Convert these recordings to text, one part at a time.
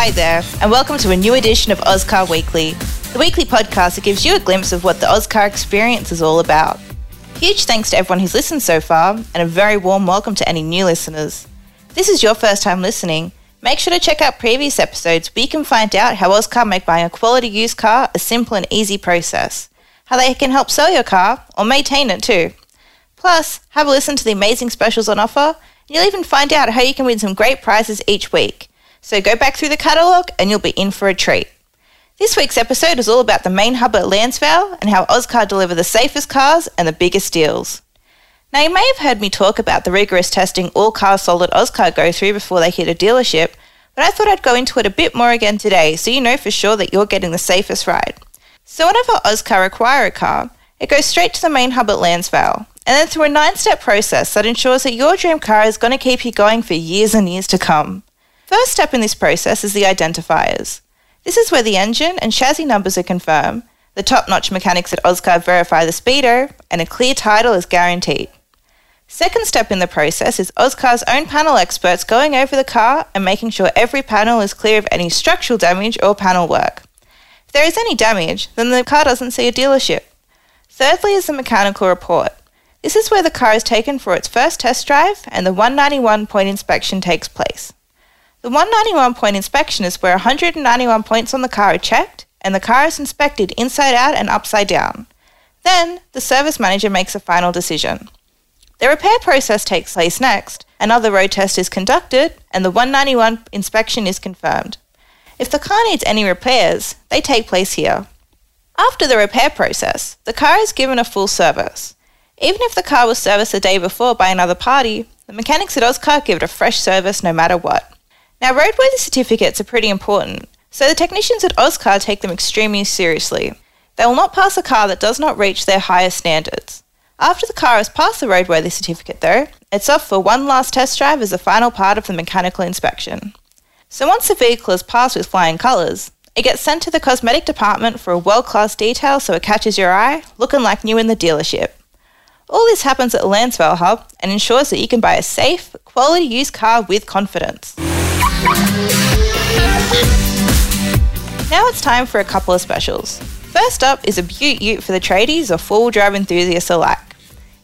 Hi there, and welcome to a new edition of Ozcar Weekly, the weekly podcast that gives you a glimpse of what the Ozcar experience is all about. Huge thanks to everyone who's listened so far, and a very warm welcome to any new listeners. If this is your first time listening, make sure to check out previous episodes where you can find out how Ozcar make buying a quality used car a simple and easy process, how they can help sell your car or maintain it too. Plus, have a listen to the amazing specials on offer, and you'll even find out how you can win some great prizes each week. So go back through the catalogue and you'll be in for a treat. This week's episode is all about the main hub at Lansvale and how Ozcar deliver the safest cars and the biggest deals. Now, you may have heard me talk about the rigorous testing all cars sold at Ozcar go through before they hit a dealership, but I thought I'd go into it a bit more again today so you know for sure that you're getting the safest ride. So, whenever Ozcar acquire a car, it goes straight to the main hub at Lansvale, and then through a nine step process that ensures that your dream car is going to keep you going for years and years to come. First step in this process is the identifiers. This is where the engine and chassis numbers are confirmed, the top-notch mechanics at Ozcar verify the speedo, and a clear title is guaranteed. Second step in the process is Ozcar's own panel experts going over the car and making sure every panel is clear of any structural damage or panel work. If there is any damage, then the car doesn't see a dealership. Thirdly is the mechanical report. This is where the car is taken for its first test drive and the 191 point inspection takes place. The 191 point inspection is where 191 points on the car are checked and the car is inspected inside out and upside down. Then, the service manager makes a final decision. The repair process takes place next, another road test is conducted, and the 191 inspection is confirmed. If the car needs any repairs, they take place here. After the repair process, the car is given a full service. Even if the car was serviced the day before by another party, the mechanics at Ozcar give it a fresh service no matter what. Now, roadworthy certificates are pretty important, so the technicians at Ozcar take them extremely seriously. They will not pass a car that does not reach their highest standards. After the car has passed the roadworthy certificate, though, it's off for one last test drive as the final part of the mechanical inspection. So once the vehicle is passed with flying colours, it gets sent to the cosmetic department for a world class detail so it catches your eye, looking like new in the dealership. All this happens at the Lansvale Hub and ensures that you can buy a safe, quality used car with confidence. Now it's time for a couple of specials. First up is a beaut ute for the tradies or four-wheel drive enthusiasts alike.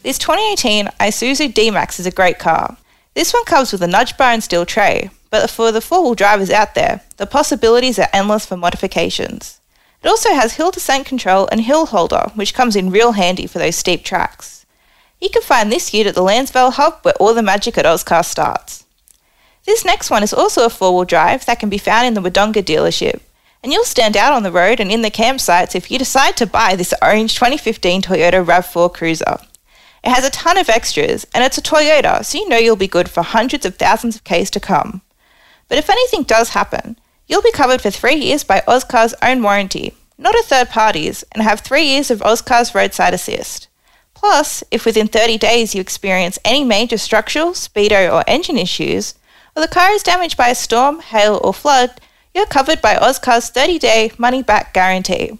This 2018 Isuzu D-Max is a great car. This one comes with a nudge bar and steel tray, but for the four-wheel drivers out there, the possibilities are endless for modifications. It also has hill descent control and hill holder, which comes in real handy for those steep tracks. You can find this ute at the Lansvale hub where all the magic at Ozcar starts. This next one is also a four-wheel drive that can be found in the Wodonga dealership, and you'll stand out on the road and in the campsites if you decide to buy this orange 2015 Toyota RAV4 Cruiser. It has a ton of extras, and it's a Toyota, so you know you'll be good for hundreds of thousands of Ks to come. But if anything does happen, you'll be covered for three years by Ozcar's own warranty, not a third party's, and have three years of Ozcar's roadside assist. Plus, if within 30 days you experience any major structural, speedo, or engine issues, or the car is damaged by a storm, hail, or flood, you're covered by Ozcar's 30 day money back guarantee.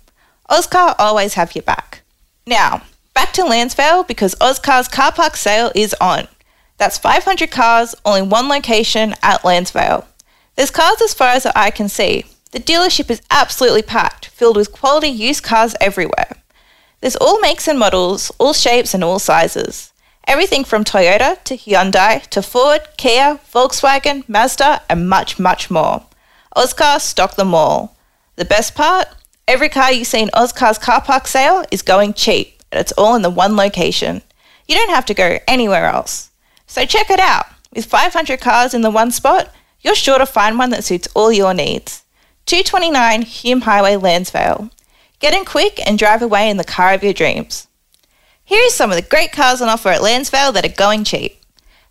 Ozcar always have your back. Now, back to Lansvale because Ozcar's car park sale is on. That's 500 cars, only one location at Lansvale. There's cars as far as the eye can see. The dealership is absolutely packed, filled with quality used cars everywhere. There's all makes and models, all shapes and all sizes. Everything from Toyota to Hyundai to Ford, Kia, Volkswagen, Mazda, and much, much more. Ozcar stock them all. The best part? Every car you see in Ozcar's car park sale is going cheap, and it's all in the one location. You don't have to go anywhere else. So check it out. With 500 cars in the one spot, you're sure to find one that suits all your needs. 229 Hume Highway, Lansvale. Get in quick and drive away in the car of your dreams. Here are some of the great cars on offer at Lansvale that are going cheap.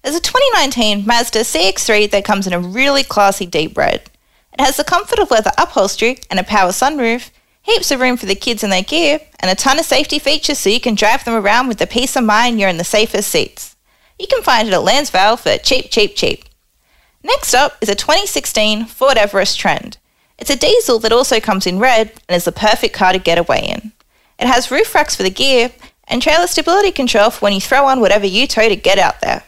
There's a 2019 Mazda CX-3 that comes in a really classy deep red. It has the comfort of leather upholstery and a power sunroof, heaps of room for the kids and their gear, and a ton of safety features so you can drive them around with the peace of mind you're in the safest seats. You can find it at Lansvale for cheap, cheap, cheap. Next up is a 2016 Ford Everest Trend. It's a diesel that also comes in red and is the perfect car to get away in. It has roof racks for the gear and trailer stability control for when you throw on whatever you tow to get out there.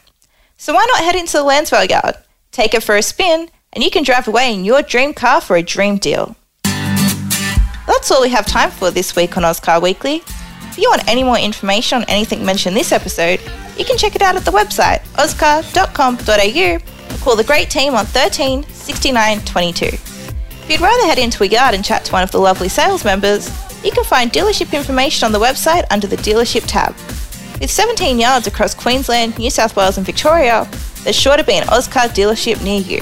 So why not head into the Lansvale yard, take it for a spin, and you can drive away in your dream car for a dream deal. That's all we have time for this week on Ozcar Weekly. If you want any more information on anything mentioned this episode, you can check it out at the website ozcar.com.au or call the great team on 13 69 22. If you'd rather head into a yard and chat to one of the lovely sales members, you can find dealership information on the website under the dealership tab. With 17 yards across Queensland, New South Wales, and Victoria, there's sure to be an Ozcar dealership near you.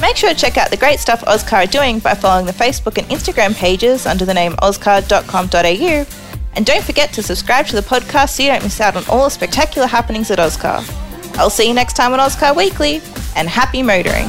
Make sure to check out the great stuff Ozcar are doing by following the Facebook and Instagram pages under the name ozcar.com.au. And don't forget to subscribe to the podcast so you don't miss out on all the spectacular happenings at Ozcar. I'll see you next time on Ozcar Weekly, and happy motoring!